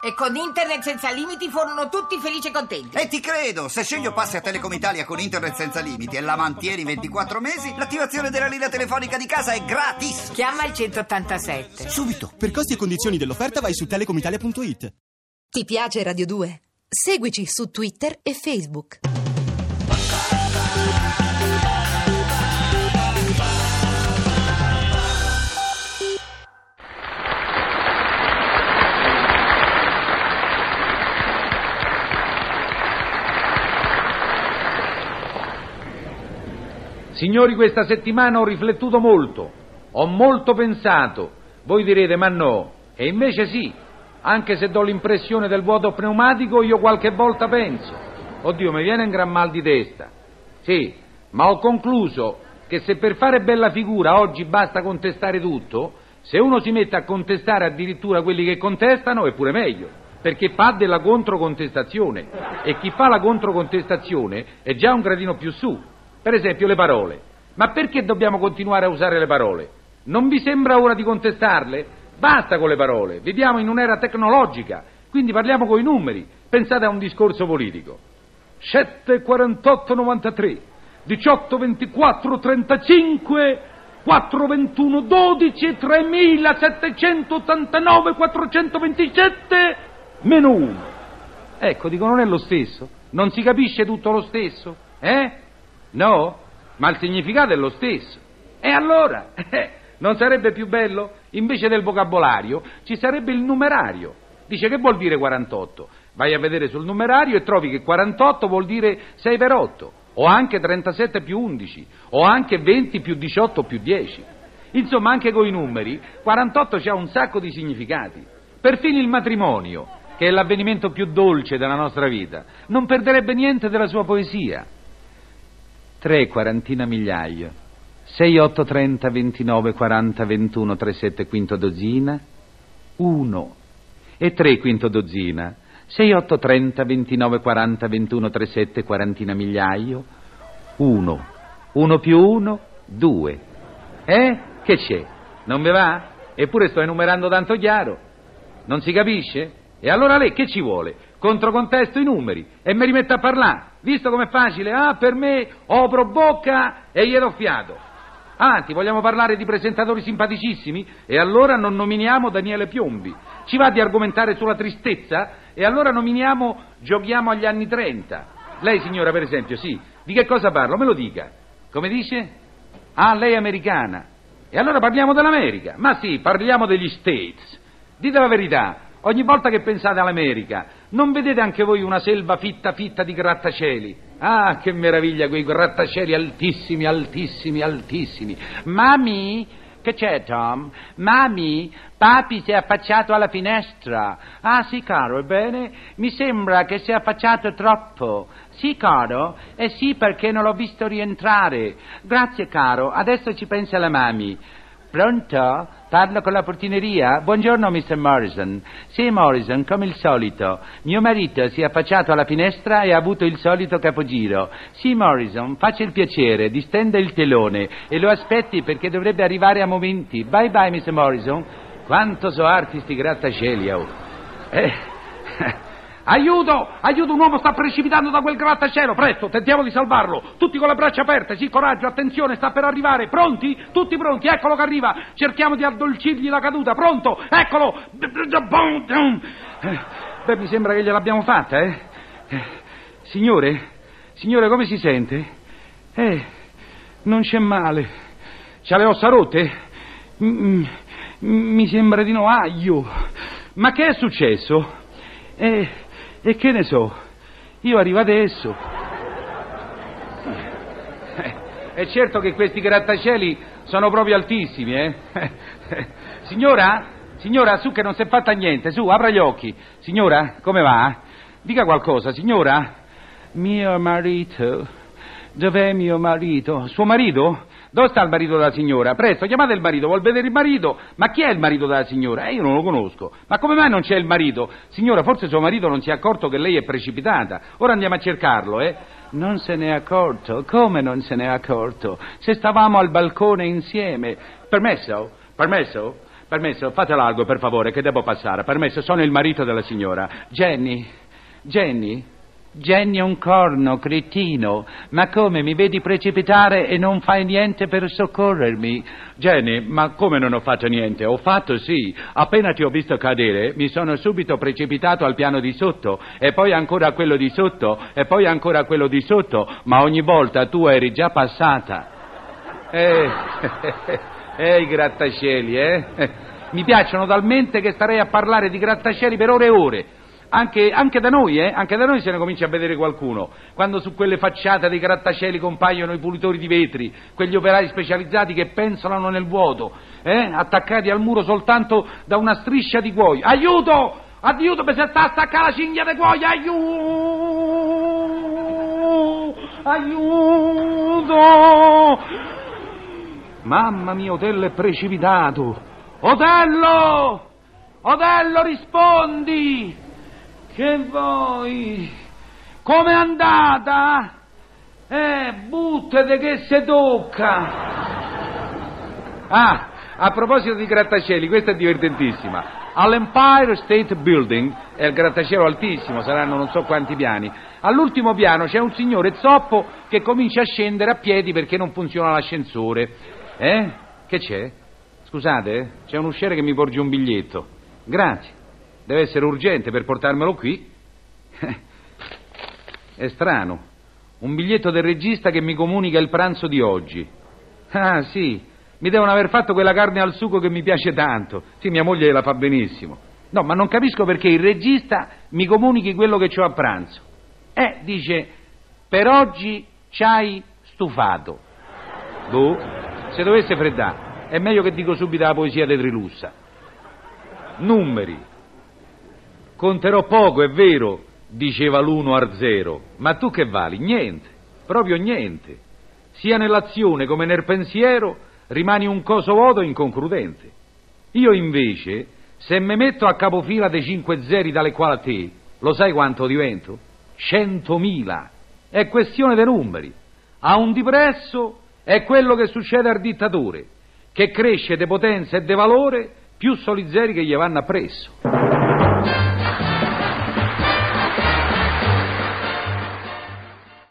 E con internet senza limiti furono tutti felici e contenti. E ti credo, se sceglio passi a Telecom Italia con internet senza limiti e la mantieni 24 mesi, l'attivazione della linea telefonica di casa è gratis. Chiama il 187. Subito. Per costi e condizioni dell'offerta vai su telecomitalia.it. Ti piace Radio 2? Seguici su Twitter e Facebook. Signori, questa settimana ho riflettuto molto, ho molto pensato. Voi direte, ma no, e invece sì, anche se do l'impressione del vuoto pneumatico, io qualche volta penso. Oddio, mi viene un gran mal di testa. Sì, ma ho concluso che se per fare bella figura oggi basta contestare tutto, se uno si mette a contestare addirittura quelli che contestano è pure meglio, perché fa della controcontestazione e chi fa la controcontestazione è già un gradino più su. Per esempio le parole. Ma perché dobbiamo continuare a usare le parole? Non vi sembra ora di contestarle? Basta con le parole, viviamo in un'era tecnologica, quindi parliamo con i numeri. Pensate a un discorso politico. 7, 48, 93, 18, 24, 35, 4, 21, 12, 3789, 427, meno 1. Ecco, dico, non è lo stesso? Non si capisce tutto lo stesso? Eh? No? Ma il significato è lo stesso. E allora? Eh, non sarebbe più bello? Invece del vocabolario ci sarebbe il numerario. Dice che vuol dire 48? Vai a vedere sul numerario e trovi che 48 vuol dire 6 per 8, o anche 37 più 11, o anche 20 più 18 più 10. Insomma, anche con i numeri, 48 ha un sacco di significati. Perfino il matrimonio, che è l'avvenimento più dolce della nostra vita, non perderebbe niente della sua poesia. 3 quarantina migliaio, 6, 8, 30, 29, 40, 21, 3, 7 quinto dozzina, 1 e 3 quinto dozzina, 6, 8, 30, 29, 40, 21, 3, 7 quarantina migliaio, 1, 1 più 1, 2. Eh? Che c'è? Non vi va? Eppure sto enumerando tanto chiaro. Non si capisce? E allora lei che ci vuole? Controcontesto i numeri e mi rimetto a parlare. Visto com'è facile? Ah, per me opro bocca e gli do fiato. Avanti, vogliamo parlare di presentatori simpaticissimi? E allora non nominiamo Daniele Piombi. Ci va di argomentare sulla tristezza? E allora nominiamo Giochiamo agli anni 30. Lei, signora, per esempio, sì. Di che cosa parlo? Me lo dica. Come dice? Ah, lei è americana. E allora parliamo dell'America. Ma sì, parliamo degli States. Dite la verità. Ogni volta che pensate all'America, non vedete anche voi una selva fitta fitta di grattacieli? Ah, che meraviglia quei grattacieli altissimi, altissimi, altissimi. Mami, che c'è Tom? Mami, papi si è affacciato alla finestra. Ah sì, caro, ebbene, mi sembra che si è affacciato troppo. Sì, caro? Eh sì, perché non l'ho visto rientrare. Grazie, caro, adesso ci pensa la mami. Pronto? Parlo con la portineria? Buongiorno, Mr. Morrison. Sì, Morrison, come il solito. Mio marito si è affacciato alla finestra e ha avuto il solito capogiro. Sì, Morrison, faccia il piacere, distenda il telone e lo aspetti perché dovrebbe arrivare a momenti. Bye bye, Mr. Morrison. Quanto so arti sti grattacieli, oh. Eh. Aiuto! Aiuto! Un uomo sta precipitando da quel grattacielo! Presto, tentiamo di salvarlo! Tutti con le braccia aperte! Sì, coraggio, attenzione, sta per arrivare! Pronti? Tutti pronti! Eccolo che arriva! Cerchiamo di addolcirgli la caduta! Pronto? Eccolo! Beh, mi sembra che gliel'abbiamo fatta, eh? Signore? Signore, come si sente? Eh, non c'è male. C'ha le ossa rotte? Mm, mi sembra di no. Aglio! Ma che è successo? Eh, e che ne so? Io arrivo adesso. È certo che questi grattacieli sono proprio altissimi, eh? Signora? Signora, su che non si è fatta niente, su, apra gli occhi. Signora, come va? Dica qualcosa, signora. Mio marito. Dov'è mio marito? Suo marito? Dove sta il marito della signora? Presto, chiamate il marito, vuol vedere il marito? Ma chi è il marito della signora? Eh, io non lo conosco. Ma come mai non c'è il marito? Signora, forse suo marito non si è accorto che lei è precipitata. Ora andiamo a cercarlo, eh? Non se n'è accorto? Come non se n'è accorto? Se stavamo al balcone insieme. Permesso? Permesso? permesso, fate largo per favore, che devo passare. Permesso, sono il marito della signora. Jenny, Jenny, È un corno, cretino. Ma come, mi vedi precipitare e non fai niente per soccorrermi? Jenny, ma come non ho fatto niente? Ho fatto sì. Appena ti ho visto cadere, mi sono subito precipitato al piano di sotto, e poi ancora a quello di sotto, e poi ancora a quello di sotto, ma ogni volta tu eri già passata. Eh, eh, i grattacieli, eh? Mi piacciono talmente che starei a parlare di grattacieli per ore e ore. Anche, anche da noi, eh? Anche da noi se ne comincia a vedere qualcuno. Quando su quelle facciate dei grattacieli compaiono i pulitori di vetri, quegli operai specializzati che pensolano nel vuoto, eh? Attaccati al muro soltanto da una striscia di cuoio. Aiuto! Aiuto, mi si sta a staccare la cinghia di cuoio! Aiuto! Aiuto! Mamma mia, Otello è precipitato! Otello! Otello, rispondi! Che vuoi? Com'è andata? Eh, buttate che se tocca! Ah, a proposito di grattacieli, questa è divertentissima. All'Empire State Building, è il grattacielo altissimo, saranno non so quanti piani, all'ultimo piano c'è un signore zoppo che comincia a scendere a piedi perché non funziona l'ascensore. Eh? Che c'è? Scusate, c'è un usciere che mi porge un biglietto. Grazie. Deve essere urgente per portarmelo qui. È strano. Un biglietto del regista che mi comunica il pranzo di oggi. Ah, sì. Mi devono aver fatto quella carne al sugo che mi piace tanto. Sì, mia moglie la fa benissimo. No, ma non capisco perché il regista mi comunichi quello che ho a pranzo. Eh, dice, per oggi c'hai stufato. Boh, se dovesse freddare, è meglio che dico subito la poesia di Trilussa. Numeri. Conterò poco, è vero, diceva l'uno Arzero, ma tu che vali? Niente, proprio niente. Sia nell'azione come nel pensiero rimani un coso vuoto e inconcludente. Io invece, se mi metto a capofila dei cinque zeri dalle quali a te, lo sai quanto divento? Centomila. È questione dei numeri. A un dipresso è quello che succede al dittatore, che cresce di potenza e di valore più soli zeri che gli vanno appresso.